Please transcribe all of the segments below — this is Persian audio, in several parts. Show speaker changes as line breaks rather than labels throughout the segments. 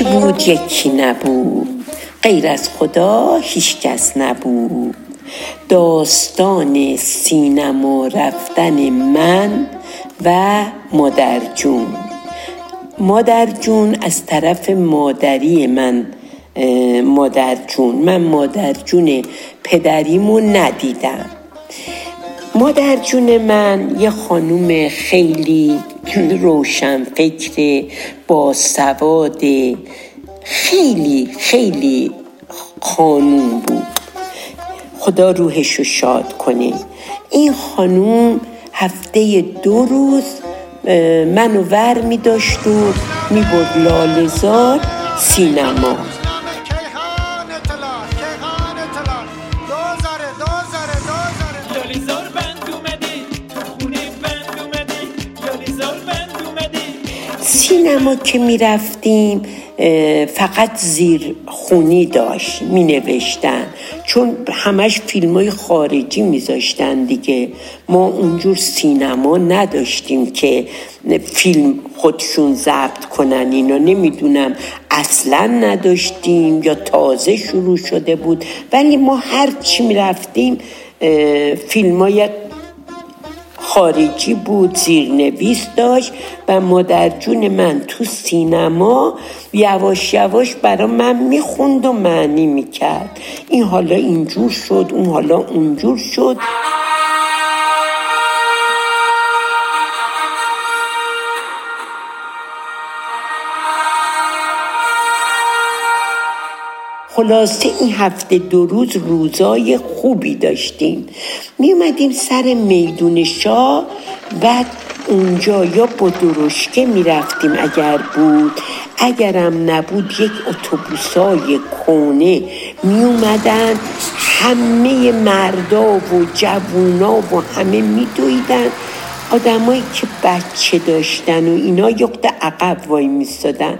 یکی بود یکی نبود. غیر از خدا هیچ کس نبود. داستان سینما رفتن من و مادر جون. مادر جون از طرف مادری من مادر جون. من مادر جون پدریمو ندیدم. مادر جون من یه خانوم خیلی روشن فکر با سواد خیلی خیلی خانوم بود. خدا روحش رو شاد کنه. این خانوم هفته دو روز منو ور می داشت و می برد لالزار سینما. سینما که می رفتیم فقط زیر خونی داشت می نوشتن چون همش فیلم های خارجی می زاشتن دیگه. ما اونجور سینما نداشتیم که فیلم خودشون ضبط کنن اینا نمی‌دونم. اصلا نداشتیم یا تازه شروع شده بود. ولی ما هر چی می رفتیم فیلم های خارجی بود زیرنویس داشت و مادر جون من تو سینما یواش یواش برا من می‌خوند و معنی می‌کرد. این حالا اینجور شد اون حالا اونجور شد. خلاصه این هفته دو روز روزای خوبی داشتیم. می اومدیم سر میدون شاه و اونجا یا با درشکه می رفتیم اگر بود. اگرم نبود یک اتوبوسای کونه می اومدن. همه مردا و جوونا و همه می دویدن. آدمایی که بچه داشتن و اینا یخت عقب وای میستادن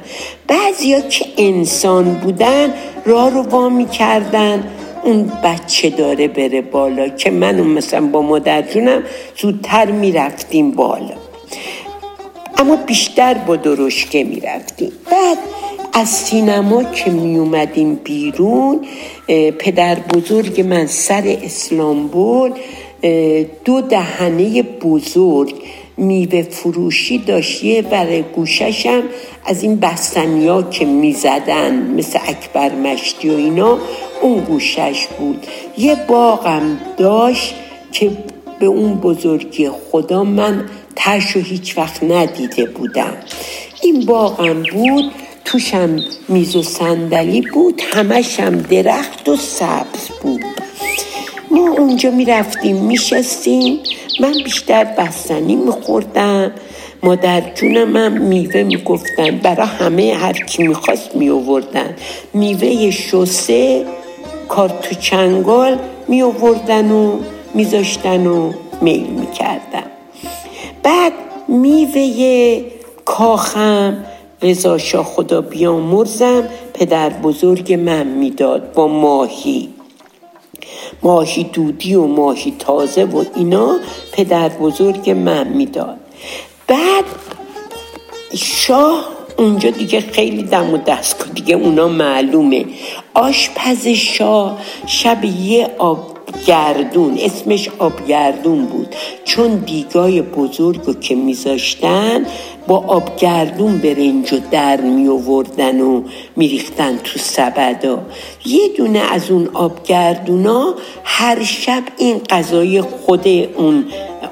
بعضیا که انسان بودن راه رو وا می‌کردن. اون بچه داره بره بالا که من مثلا با مادر جونم زودتر می‌رفتیم بالا. اما بیشتر با درشکه می‌رفتیم. بعد از سینما که می اومدیم بیرون پدر بزرگ من سر اسلامبول دو دهنه بزرگ میوه فروشی داشت یه برای گوششم از این بستنیا که می‌زدن مثل اکبر مشتی و اینا اون گوشش بود. یه باغم داشت که به اون بزرگی خدا من ترش هیچ وقت ندیده بودم. این باغم بود توشم میز و صندلی بود همشم درخت و سبز بود. ما اونجا می‌رفتیم میشستیم. من بیشتر بستنی میخوردم. مادر جونم هم میوه می‌گفتن. برای همه هر کی می‌خواست میووردن میوه شسه کارتو چنگال میووردن و میذاشتن و میل می‌کردن. بعد میوه کاخم رضا خدا بیامرزم پدر بزرگ من می‌داد با ماهی. ماهی دودی و ماهی تازه و اینا پدر بزرگ من می‌داد. بعد شاه اونجا دیگه خیلی دم و دست دیگه اونا معلومه. آشپز شاه شب یه آب گردون اسمش آبگردون بود. چون دیگای بزرگ رو که میذاشتن با آبگردون برنج و در می آوردن و میریختن تو سبدا. یه دونه از اون آبگردونا هر شب این غذای خود اون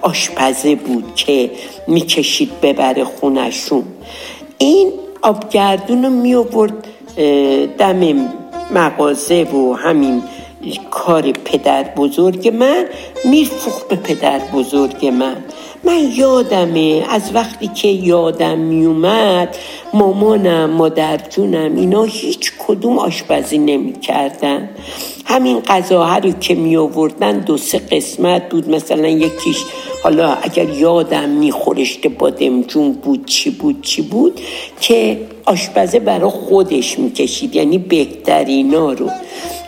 آشپزه بود که می‌کشید ببره خونشون این آبگردون رو می آورد دم مغازه و همین کار پدر بزرگ من میفوخ به پدر بزرگ من. من یادمه از وقتی که یادم میومد مامانم مادر جونم اینا هیچ کدوم آشپزی نمی‌کردن. همین غذاها رو که می آوردن دو سه قسمت بود. مثلا یکیش حالا اگر یادم میخورش که بادمجون بود چی بود چی بود که آشپزه برا خودش می‌کشید یعنی بهترینا رو.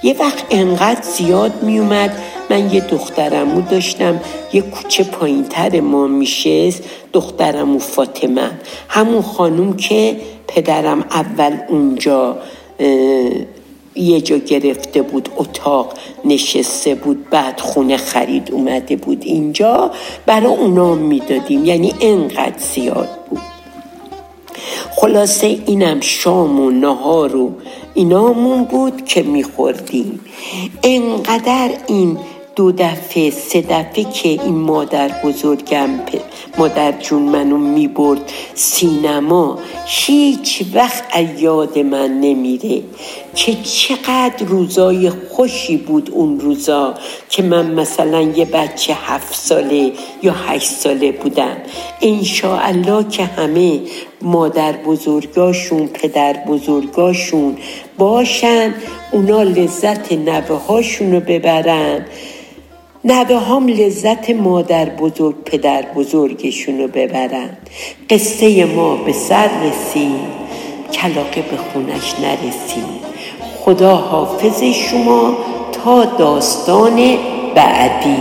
یه وقت انقدر زیاد میومد من یه دخترمو داشتم یه کوچه پایین تر ما میشست دخترمو فاطمه. همون خانوم که پدرم اول اونجا یه جا گرفته بود اتاق نشسته بود بعد خونه خرید اومده بود اینجا برای اونا می‌دادیم. یعنی انقدر زیاد بود. خلاصه اینم شام و نهار و اینامون بود که میخوردیم. انقدر این دو دفعه سه دفعه که این مادر بزرگم مادر جون منو می‌برد سینما هیچ وقت یاد من نمیره. که چقدر روزای خوشی بود اون روزا که من مثلا یه بچه هفت ساله یا هشت ساله بودم. انشاءالله که همه مادر بزرگاشون پدر بزرگاشون باشن اونا لذت نوه هاشون رو ببرن. نوه هم لذت مادر بزرگ پدر بزرگشون رو ببرن. قصه ما به سر رسید. کلاقه به خونش نرسید. خدا حافظ شما تا داستان بعدی.